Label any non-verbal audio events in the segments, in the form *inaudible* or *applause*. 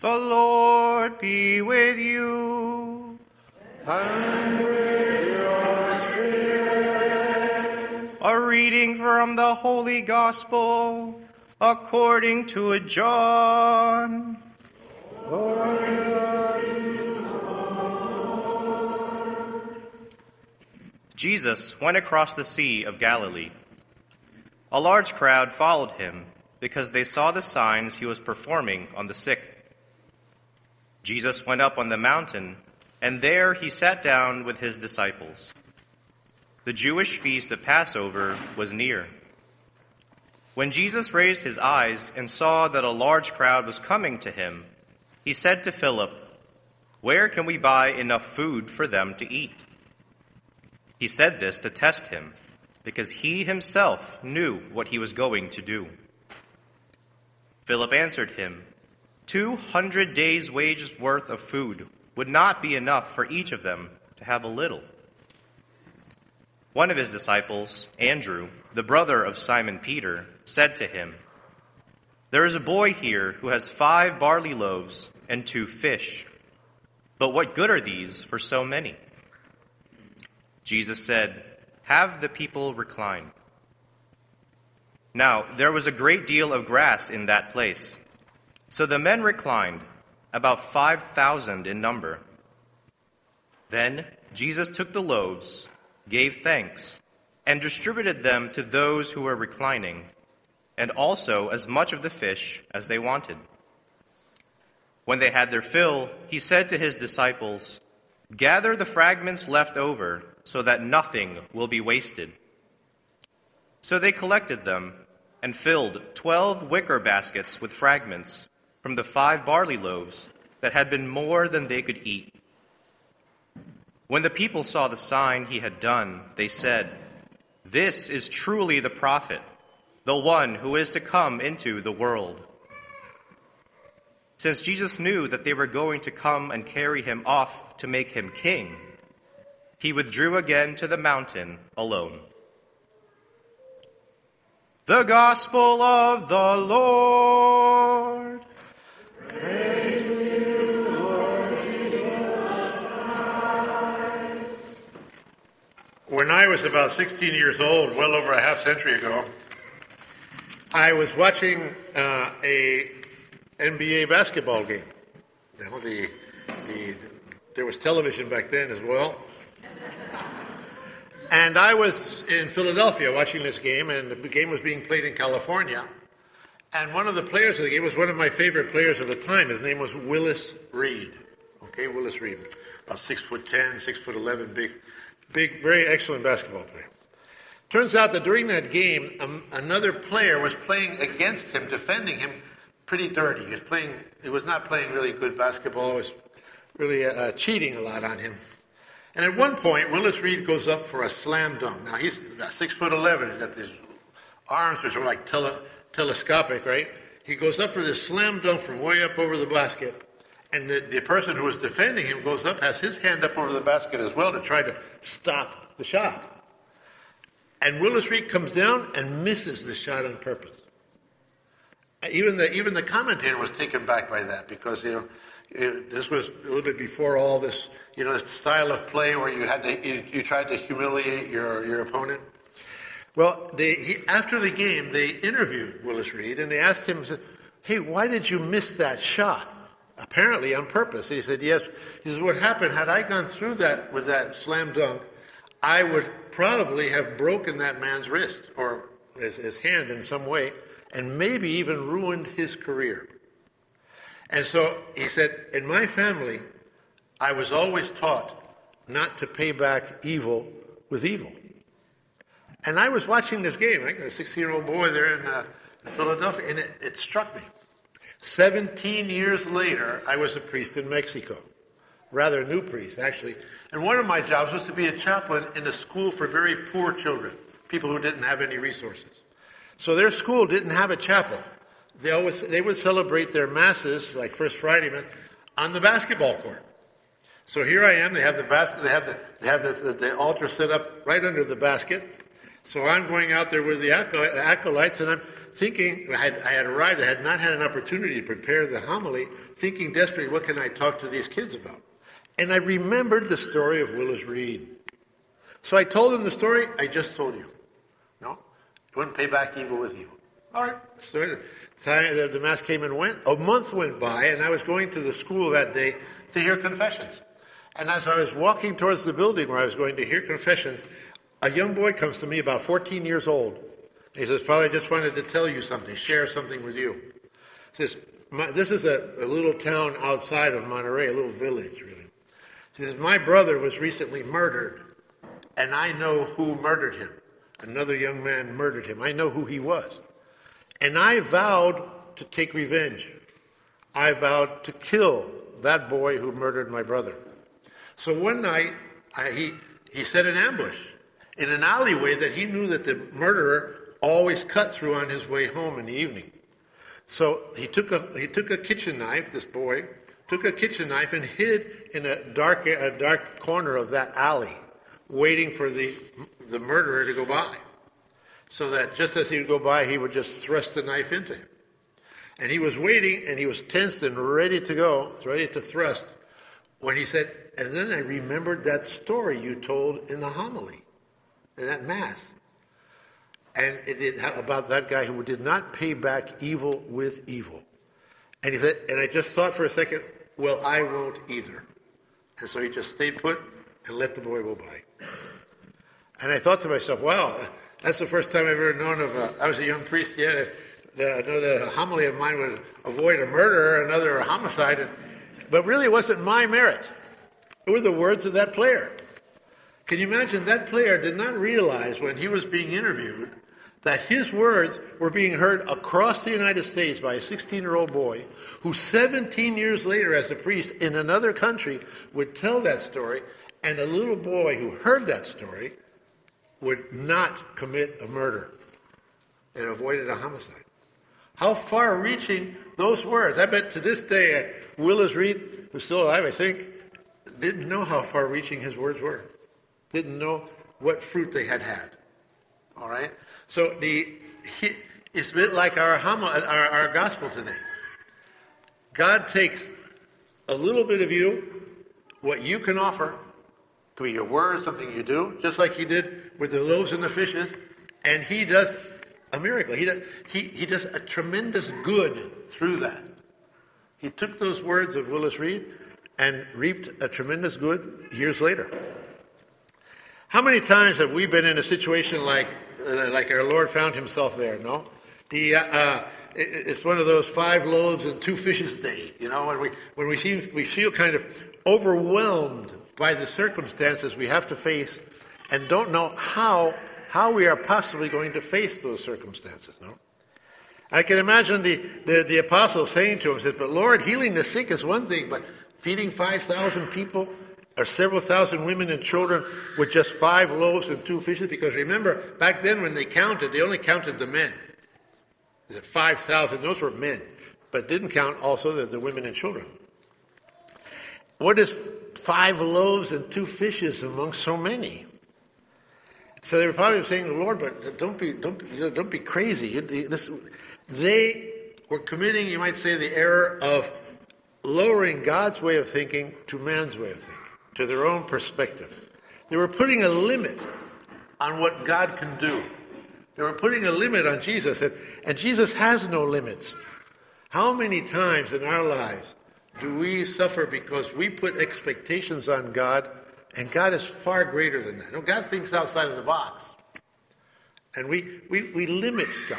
The Lord be with you. And with your spirit. A reading from the Holy Gospel according to John. Lord, Jesus went across the Sea of Galilee. A large crowd followed him because they saw the signs he was performing on the sick. Jesus went up on the mountain, and there he sat down with his disciples. The Jewish feast of Passover was near. When Jesus raised his eyes and saw that a large crowd was coming to him, he said to Philip, Where can we buy enough food for them to eat? He said this to test him, because he himself knew what he was going to do. Philip answered him, Two hundred days' wages worth of food would not be enough for each of them to have a little. One of his disciples, Andrew, the brother of Simon Peter, said to him, There is a boy here who has five barley loaves and two fish. But what good are these for so many? Jesus said, Have the people recline. Now, there was a great deal of grass in that place. So the men reclined, about 5,000 in number. Then Jesus took the loaves, gave thanks, and distributed them to those who were reclining, and also as much of the fish as they wanted. When they had their fill, he said to his disciples, Gather the fragments left over, so that nothing will be wasted. So they collected them and filled twelve wicker baskets with fragments from the five barley loaves that had been more than they could eat. When the people saw the sign he had done, they said, This is truly the prophet, the one who is to come into the world. Since Jesus knew that they were going to come and carry him off to make him king, he withdrew again to the mountain alone. The Gospel of the Lord. When I was about 16 years old, well over a half century ago, I was watching uh, a NBA basketball game. The, the, there was television back then as well. And I was in Philadelphia watching this game, and the game was being played in California. And one of the players of the game was one of my favorite players of the time. His name was Willis Reed. Okay, Willis Reed, about six foot ten, six foot eleven, big, big, very excellent basketball player. Turns out that during that game, um, another player was playing against him, defending him pretty dirty. He was playing. He was not playing really good basketball. He was really uh, cheating a lot on him. And at one point, Willis Reed goes up for a slam dunk. Now he's about six foot eleven. He's got these arms which are like tele, telescopic, right? He goes up for this slam dunk from way up over the basket, and the, the person who was defending him goes up, has his hand up over the basket as well to try to stop the shot. And Willis Reed comes down and misses the shot on purpose. Even the even the commentator was taken back by that because you know it, this was a little bit before all this you know this style of play where you had to you, you tried to humiliate your your opponent. Well, they, he, after the game, they interviewed Willis Reed and they asked him, "Hey, why did you miss that shot?" Apparently on purpose. He said, "Yes." He says, "What happened? Had I gone through that with that slam dunk, I would probably have broken that man's wrist or his, his hand in some way, and maybe even ruined his career." And so he said, "In my family, I was always taught not to pay back evil with evil." And I was watching this game, a 16 year old boy there in, uh, Philadelphia, and it, it struck me. 17 years later, I was a priest in Mexico, rather a new priest, actually. And one of my jobs was to be a chaplain in a school for very poor children, people who didn't have any resources. So their school didn't have a chapel. They always they would celebrate their masses, like First Friday, on the basketball court. So here I am. They have the basket. They have the they have the, the, the altar set up right under the basket. So I'm going out there with the acolytes, and I'm thinking, I had, I had arrived, I had not had an opportunity to prepare the homily, thinking desperately, what can I talk to these kids about? And I remembered the story of Willis Reed. So I told them the story I just told you. No, you wouldn't pay back evil with evil. All right, story. The, the mass came and went. A month went by, and I was going to the school that day to hear confessions. And as I was walking towards the building where I was going to hear confessions, a young boy comes to me, about 14 years old. He says, Father, I just wanted to tell you something, share something with you. He says, This is a, a little town outside of Monterrey, a little village, really. He says, My brother was recently murdered, and I know who murdered him. Another young man murdered him. I know who he was. And I vowed to take revenge. I vowed to kill that boy who murdered my brother. So one night, I, he, he set an ambush in an alleyway that he knew that the murderer always cut through on his way home in the evening. So he took a, he took a kitchen knife, this boy, took a kitchen knife and hid in a dark, a dark corner of that alley, waiting for the, the murderer to go by. So that just as he would go by, he would just thrust the knife into him. And he was waiting and he was tensed and ready to go, ready to thrust, when he said, and then I remembered that story you told in the homily, in that Mass. And it did, about that guy who did not pay back evil with evil. And he said, and I just thought for a second, well, I won't either. And so he just stayed put and let the boy go by. And I thought to myself, wow, that's the first time I've ever known of a, I was a young priest yet. I know that a homily of mine would avoid a murder, another a homicide. And, but really, it wasn't my merit. It were the words of that player. Can you imagine that player did not realize when he was being interviewed that his words were being heard across the United States by a 16 year old boy who 17 years later, as a priest in another country, would tell that story, and a little boy who heard that story would not commit a murder and avoided a homicide. How far reaching those words. I bet to this day, Willis Reed, who's still alive, I think, didn't know how far reaching his words were, didn't know what fruit they had had. All right? So the, it's a bit like our, our, our gospel today. God takes a little bit of you, what you can offer, could be your words, something you do, just like he did with the loaves and the fishes, and he does a miracle. He does, he, he does a tremendous good through that. He took those words of Willis Reed and reaped a tremendous good years later. How many times have we been in a situation like uh, like our Lord found himself there, no? He, uh, uh it's one of those five loaves and two fishes a day, you know, when we, when we, seem, we feel kind of overwhelmed by the circumstances we have to face and don't know how, how we are possibly going to face those circumstances, no? I can imagine the, the, the apostle saying to him, says, but Lord, healing the sick is one thing, but feeding 5,000 people, or several thousand women and children with just five loaves and two fishes? Because remember, back then when they counted, they only counted the men. It 5,000? Those were men, but didn't count also the, the women and children. What is five loaves and two fishes among so many? So they were probably saying, Lord, but don't be, don't, don't be crazy. They were committing, you might say, the error of lowering God's way of thinking to man's way of thinking to their own perspective. They were putting a limit on what God can do. They were putting a limit on Jesus, and, and Jesus has no limits. How many times in our lives do we suffer because we put expectations on God, and God is far greater than that? No, God thinks outside of the box. And we, we, we limit God.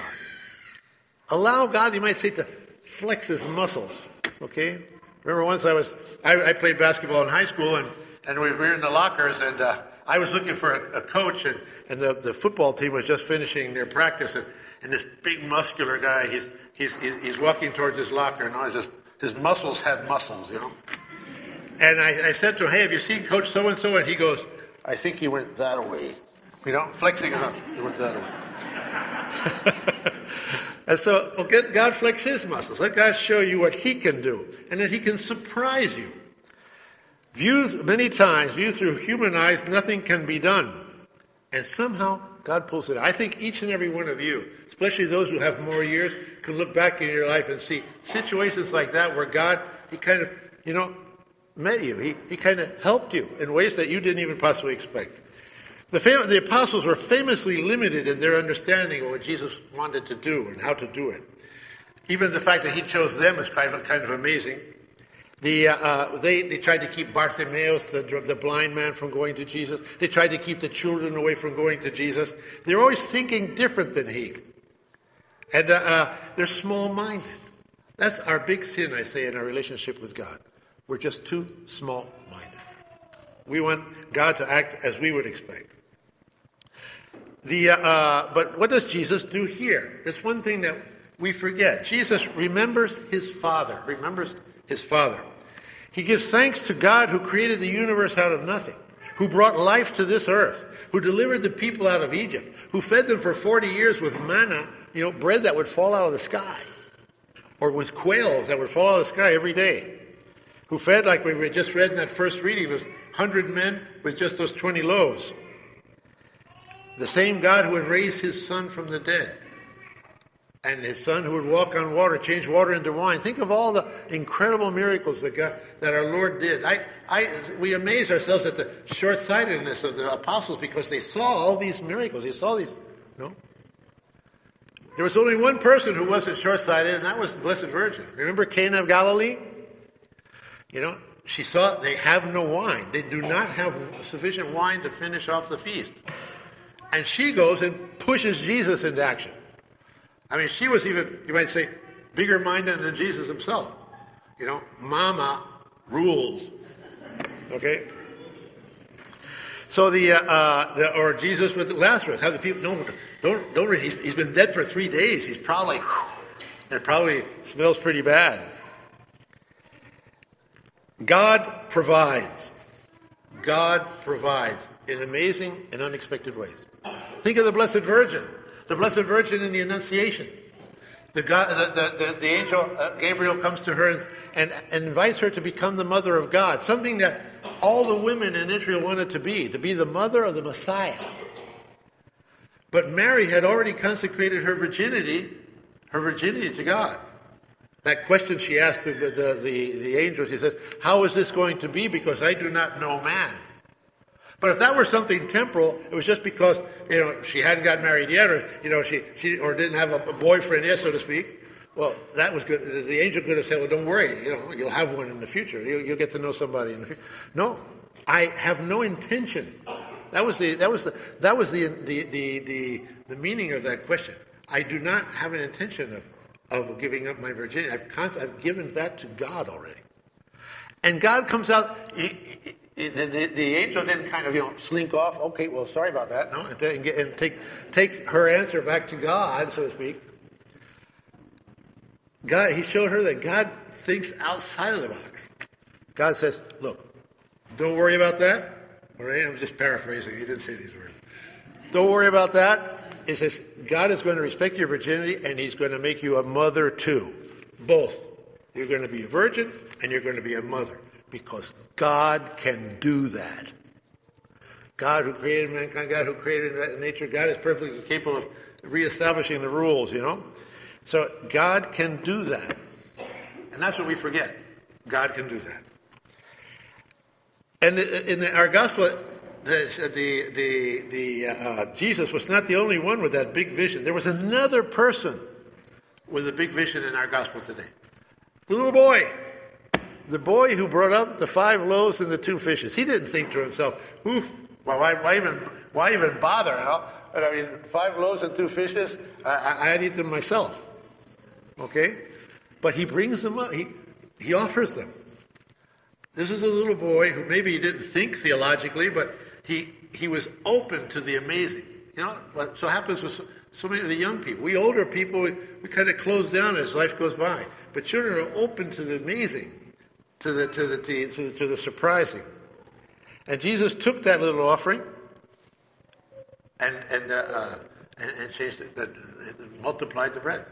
Allow God, you might say, to flex his muscles. Okay? Remember once I was, I, I played basketball in high school, and and we were in the lockers, and uh, I was looking for a, a coach, and, and the, the football team was just finishing their practice, and, and this big muscular guy, he's, he's, he's walking towards his locker, and I was just, his muscles had muscles, you know. And I, I said to him, hey, have you seen Coach so-and-so? And he goes, I think he went that way. You know, flexing it up. He went that way. *laughs* and so well, God flex his muscles. Let God show you what he can do. And that he can surprise you. Viewed many times, viewed through human eyes, nothing can be done. And somehow God pulls it. out. I think each and every one of you, especially those who have more years, can look back in your life and see situations like that where God, He kind of, you know, met you. He, he kind of helped you in ways that you didn't even possibly expect. The, fam- the apostles were famously limited in their understanding of what Jesus wanted to do and how to do it. Even the fact that he chose them is kind of, kind of amazing. The, uh, uh, they, they tried to keep Bartimaeus, the, the blind man, from going to Jesus. They tried to keep the children away from going to Jesus. They're always thinking different than he. And uh, uh, they're small minded. That's our big sin, I say, in our relationship with God. We're just too small minded. We want God to act as we would expect. The, uh, uh, but what does Jesus do here? There's one thing that we forget. Jesus remembers his Father, remembers his Father. He gives thanks to God who created the universe out of nothing, who brought life to this earth, who delivered the people out of Egypt, who fed them for 40 years with manna, you know, bread that would fall out of the sky, or with quails that would fall out of the sky every day, who fed, like we just read in that first reading, those 100 men with just those 20 loaves. The same God who had raised his son from the dead and his son who would walk on water, change water into wine. Think of all the incredible miracles that, God, that our Lord did. I, I, we amaze ourselves at the short sightedness of the apostles because they saw all these miracles. They saw these. No? There was only one person who wasn't short sighted, and that was the Blessed Virgin. Remember Cana of Galilee? You know, she saw they have no wine. They do not have sufficient wine to finish off the feast. And she goes and pushes Jesus into action. I mean, she was even, you might say, bigger minded than Jesus himself. You know, mama rules. Okay? So the, uh, uh, the or Jesus with Lazarus, have the people, no, don't, don't, he's, he's been dead for three days. He's probably, it probably smells pretty bad. God provides. God provides in amazing and unexpected ways. Think of the Blessed Virgin the Blessed Virgin in the Annunciation. The, God, the, the, the, angel uh, Gabriel comes to her and, and, and invites her to become the mother of God, something that all the women in Israel wanted to be, to be the mother of the Messiah. But Mary had already consecrated her virginity, her virginity to God. That question she asked the, the, the, the angel, she says, How is this going to be? Because I do not know man. But if that were something temporal, it was just because you know she hadn't got married yet, or you know she, she or didn't have a boyfriend yet, so to speak. Well, that was good. The angel could have said, "Well, don't worry, you know you'll have one in the future. You'll, you'll get to know somebody in the future." No, I have no intention. That was the that was the that was the the the the, the meaning of that question. I do not have an intention of of giving up my virginity. I've, I've given that to God already. And God comes out. He, the, the, the, angel didn't kind of you know slink off. Okay, well, sorry about that. No, and, get, and take take her answer back to God, so to speak. God, he showed her that God thinks outside of the box. God says, "Look, don't worry about that." All right, I'm just paraphrasing. He didn't say these words. Don't worry about that. He says God is going to respect your virginity, and He's going to make you a mother too. Both. You're going to be a virgin, and you're going to be a mother because God can do that. God who created mankind, God who created nature, God is perfectly capable of reestablishing the rules, you know? So God can do that. And that's what we forget. God can do that. And in our gospel, the, the, the, the uh, Jesus was not the only one with that big vision. There was another person with a big vision in our gospel today. The little boy the boy who brought up the five loaves and the two fishes, he didn't think to himself, Ooh, why, why, even, why even bother? I mean, five loaves and two fishes, I, I'd eat them myself. Okay? But he brings them up, he, he offers them. This is a little boy who maybe he didn't think theologically, but he, he was open to the amazing. You know, what so happens with so, so many of the young people. We older people, we, we kind of close down as life goes by. But children are open to the amazing to the, to the, to the, to the surprising. And Jesus took that little offering and, and, uh, uh, and, and changed it, multiplied the bread.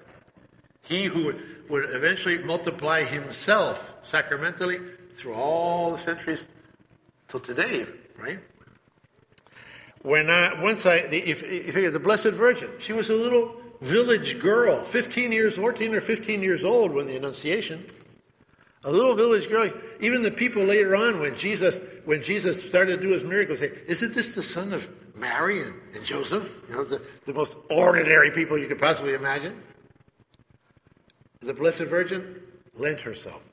He who would, would eventually multiply himself sacramentally through all the centuries till today, right? When I, once I, the, if, if the Blessed Virgin, she was a little village girl, 15 years, 14 or 15 years old when the Annunciation. A little village girl. Even the people later on, when Jesus, when Jesus started to do his miracles, say, "Isn't this the son of Mary and, and Joseph? You know, the, the most ordinary people you could possibly imagine." The Blessed Virgin lent herself,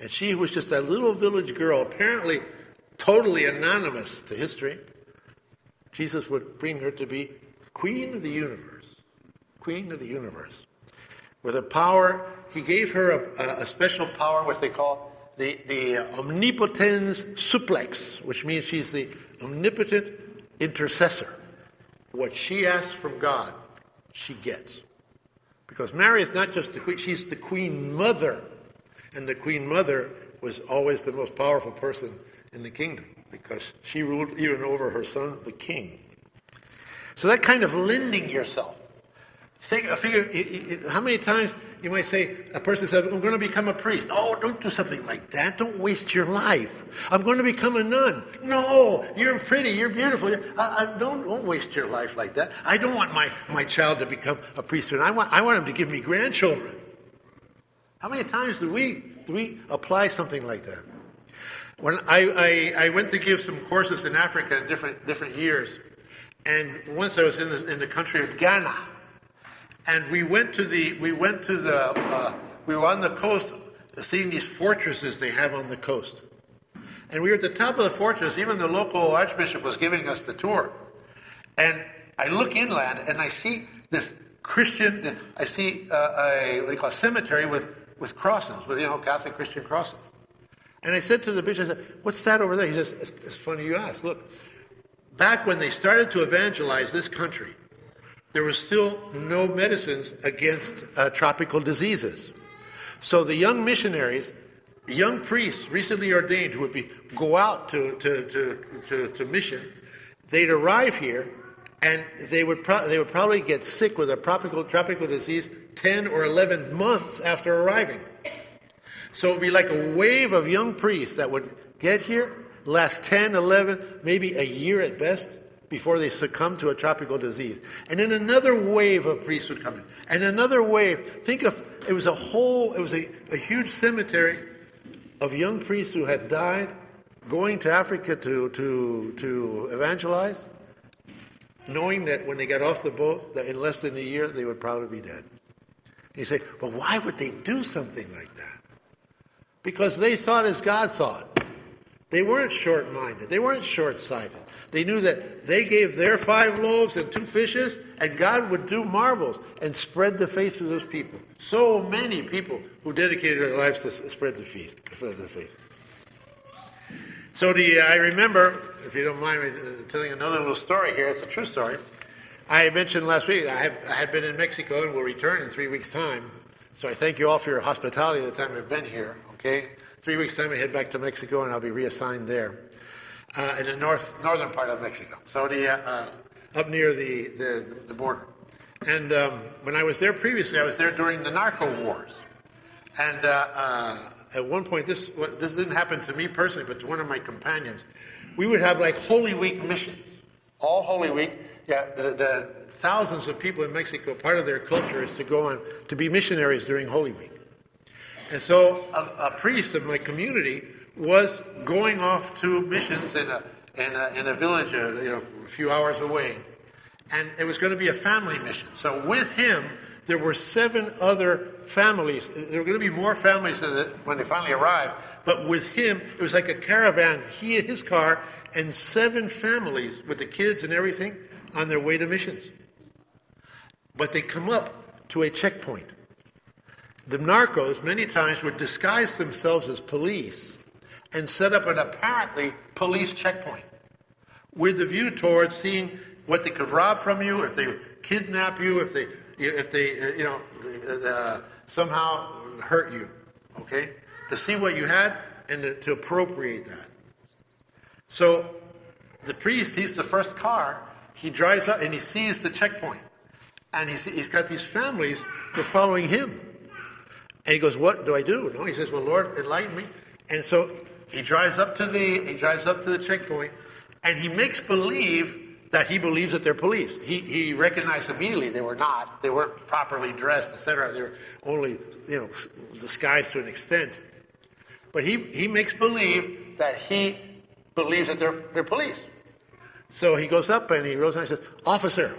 and she who was just a little village girl, apparently totally anonymous to history. Jesus would bring her to be Queen of the universe, Queen of the universe, with a power he gave her a, a special power, what they call the, the omnipotens supplex, which means she's the omnipotent intercessor. What she asks from God, she gets. Because Mary is not just the queen, she's the queen mother. And the queen mother was always the most powerful person in the kingdom because she ruled even over her son, the king. So that kind of lending yourself. Think, uh, figure, how many times you might say, a person says, I'm going to become a priest. Oh, don't do something like that. Don't waste your life. I'm going to become a nun. No, you're pretty. You're beautiful. I, I, don't, don't waste your life like that. I don't want my, my child to become a priest. I want, I want him to give me grandchildren. How many times do we, do we apply something like that? When I, I, I went to give some courses in Africa in different, different years, and once I was in the, in the country of Ghana, and we went to the we went to the uh, we were on the coast seeing these fortresses they have on the coast. And we were at the top of the fortress even the local archbishop was giving us the tour. And i look inland and i see this christian i see uh, a what do you call a cemetery with with crosses with you know catholic christian crosses. And i said to the bishop i said what's that over there? He says it's, it's funny you ask. Look back when they started to evangelize this country there was still no medicines against uh, tropical diseases. So the young missionaries, young priests recently ordained who would be go out to, to, to, to, to mission, they'd arrive here and they would, pro- they would probably get sick with a tropical, tropical disease 10 or 11 months after arriving. So it would be like a wave of young priests that would get here, last 10, 11, maybe a year at best, before they succumb to a tropical disease. And then another wave of priests would come in. And another wave. Think of it was a whole, it was a, a huge cemetery of young priests who had died going to Africa to, to, to evangelize, knowing that when they got off the boat, that in less than a year they would probably be dead. And you say, well, why would they do something like that? Because they thought as God thought. They weren't short minded, they weren't short sighted. They knew that they gave their five loaves and two fishes, and God would do marvels and spread the faith to those people. So many people who dedicated their lives to spread the faith. Spread the faith. So the, I remember, if you don't mind me uh, telling another little story here, it's a true story. I mentioned last week I, have, had been in Mexico and will return in three weeks' time. So I thank you all for your hospitality the time I've been here. Okay, three weeks' time I head back to Mexico and I'll be reassigned there uh, in the north northern part of Mexico, so the, uh, up near the, the, the border. And um, when I was there previously, I was there during the narco wars. And uh, uh, at one point, this, this didn't happen to me personally, but to one of my companions. We would have like Holy Week missions. All Holy Week, yeah, the, the thousands of people in Mexico, part of their culture is to go on to be missionaries during Holy Week. And so a, a priest of my community was going off to missions in a, in a, in a village uh, you know, a few hours away. And it was going to be a family mission. So with him, there were seven other families. There were going to be more families when they finally arrived. But with him, it was like a caravan, he and his car, and seven families with the kids and everything on their way to missions. But they come up to a checkpoint. The narcos, many times, would disguise themselves as police and set up an apparently police checkpoint with the view towards seeing what they could rob from you, if they kidnap you, if they, if they, uh, you know, uh, somehow hurt you, okay? To see what you had and to, to appropriate that. So the priest, he's the first car, he drives up and he sees the checkpoint. And he's, he's got these families who are following him. And he goes, What do I do? No, he says, Well, Lord, enlighten me. And so he drives up to the he drives up to the checkpoint, and he makes believe that he believes that they're police. He, he recognized immediately they were not. They weren't properly dressed, etc. They were only, you know, disguised to an extent. But he, he makes believe that he believes that they're, they're police. So he goes up and he goes and he says, Officer,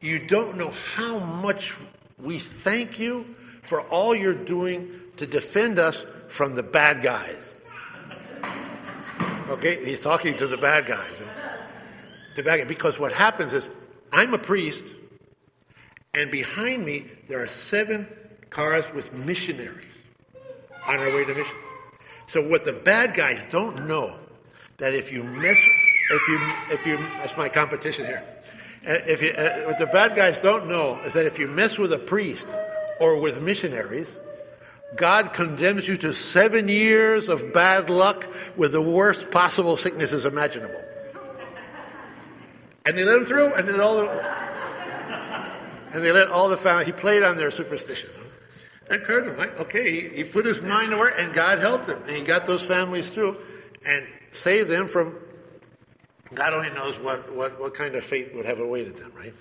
you don't know how much we thank you for all you're doing to defend us from the bad guys. Okay, he's talking to the bad guys. The bad guys. Because what happens is, I'm a priest, and behind me there are seven cars with missionaries on our way to missions. So what the bad guys don't know that if you miss, if you, if you, that's my competition here. Uh, if you, uh, what the bad guys don't know is that if you mess with a priest or with missionaries, God condemns you to seven years of bad luck with the worst possible sicknesses imaginable. And they let him through, and then all the, and they let all the family. He played on their superstition. And Curtin, like, okay, he, he put his mind to work, and God helped him, and he got those families through, and saved them from God only knows what, what, what kind of fate would have awaited them, right?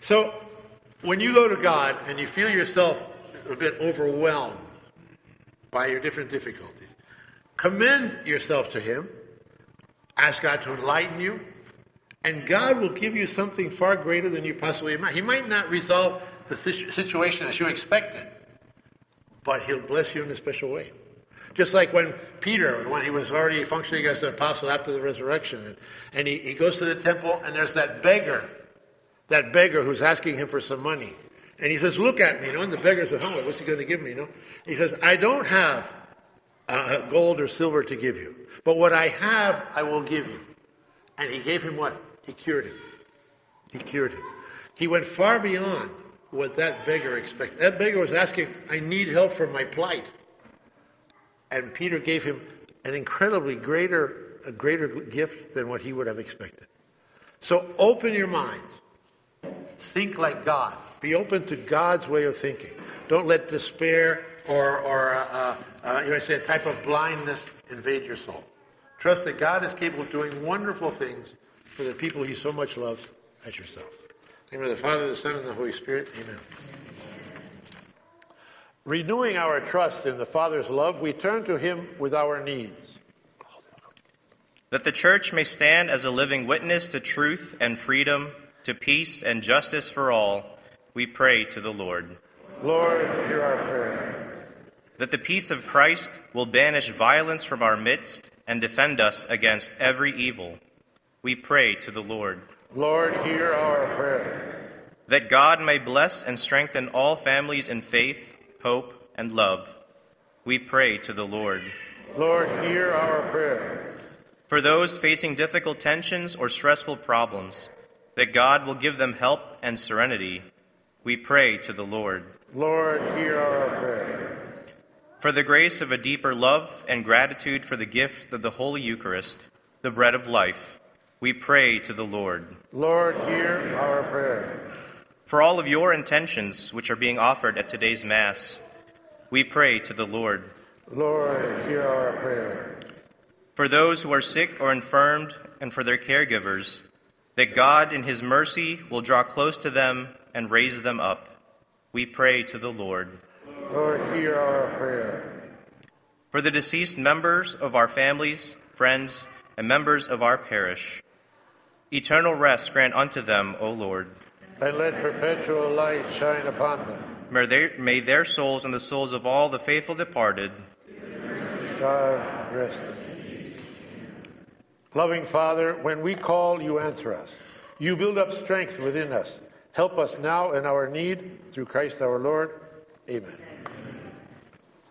So, when you go to God and you feel yourself a bit overwhelmed by your different difficulties, commend yourself to Him, ask God to enlighten you, and God will give you something far greater than you possibly imagine. He might not resolve the situation as you expected, but He'll bless you in a special way. Just like when Peter, when he was already functioning as an apostle after the resurrection, and, he, he goes to the temple and there's that beggar, that beggar who's asking him for some money. And he says, Look at me, you know, and the beggar says, Oh, what's he going to give me, you know? He says, I don't have uh, gold or silver to give you, but what I have, I will give you. And he gave him what? He cured him. He cured him. He went far beyond what that beggar expected. That beggar was asking, I need help for my plight. And Peter gave him an incredibly greater, a greater gift than what he would have expected. So open your minds. Think like God. Be open to God's way of thinking. Don't let despair or, or uh, uh, uh you might say a type of blindness invade your soul. Trust that God is capable of doing wonderful things for the people he so much loves as yourself. In the name of the Father, the Son, and the Holy Spirit. Amen. Renewing our trust in the Father's love, we turn to Him with our needs. That the church may stand as a living witness to truth and freedom, to peace and justice for all, we pray to the Lord. Lord, hear our prayer. That the peace of Christ will banish violence from our midst and defend us against every evil, we pray to the Lord. Lord, hear our prayer. That God may bless and strengthen all families in faith hope, and love, we pray to the Lord. Lord, hear our prayer. For those facing difficult tensions or stressful problems, that God will give them help and serenity, we pray to the Lord. Lord, hear our prayer. For the grace of a deeper love and gratitude for the gift of the Holy Eucharist, the bread of life, we pray to the Lord. Lord, hear our prayer. For all of your intentions which are being offered at today's Mass, we pray to the Lord. Lord, hear our prayer. For those who are sick or infirmed, and for their caregivers, that God in His mercy will draw close to them and raise them up, we pray to the Lord. Lord, hear our prayer. For the deceased members of our families, friends, and members of our parish, eternal rest grant unto them, O Lord and let perpetual light shine upon them. May, they, may their souls and the souls of all the faithful departed. God rest Loving Father, when we call, you answer us. You build up strength within us. Help us now in our need through Christ our Lord. Amen.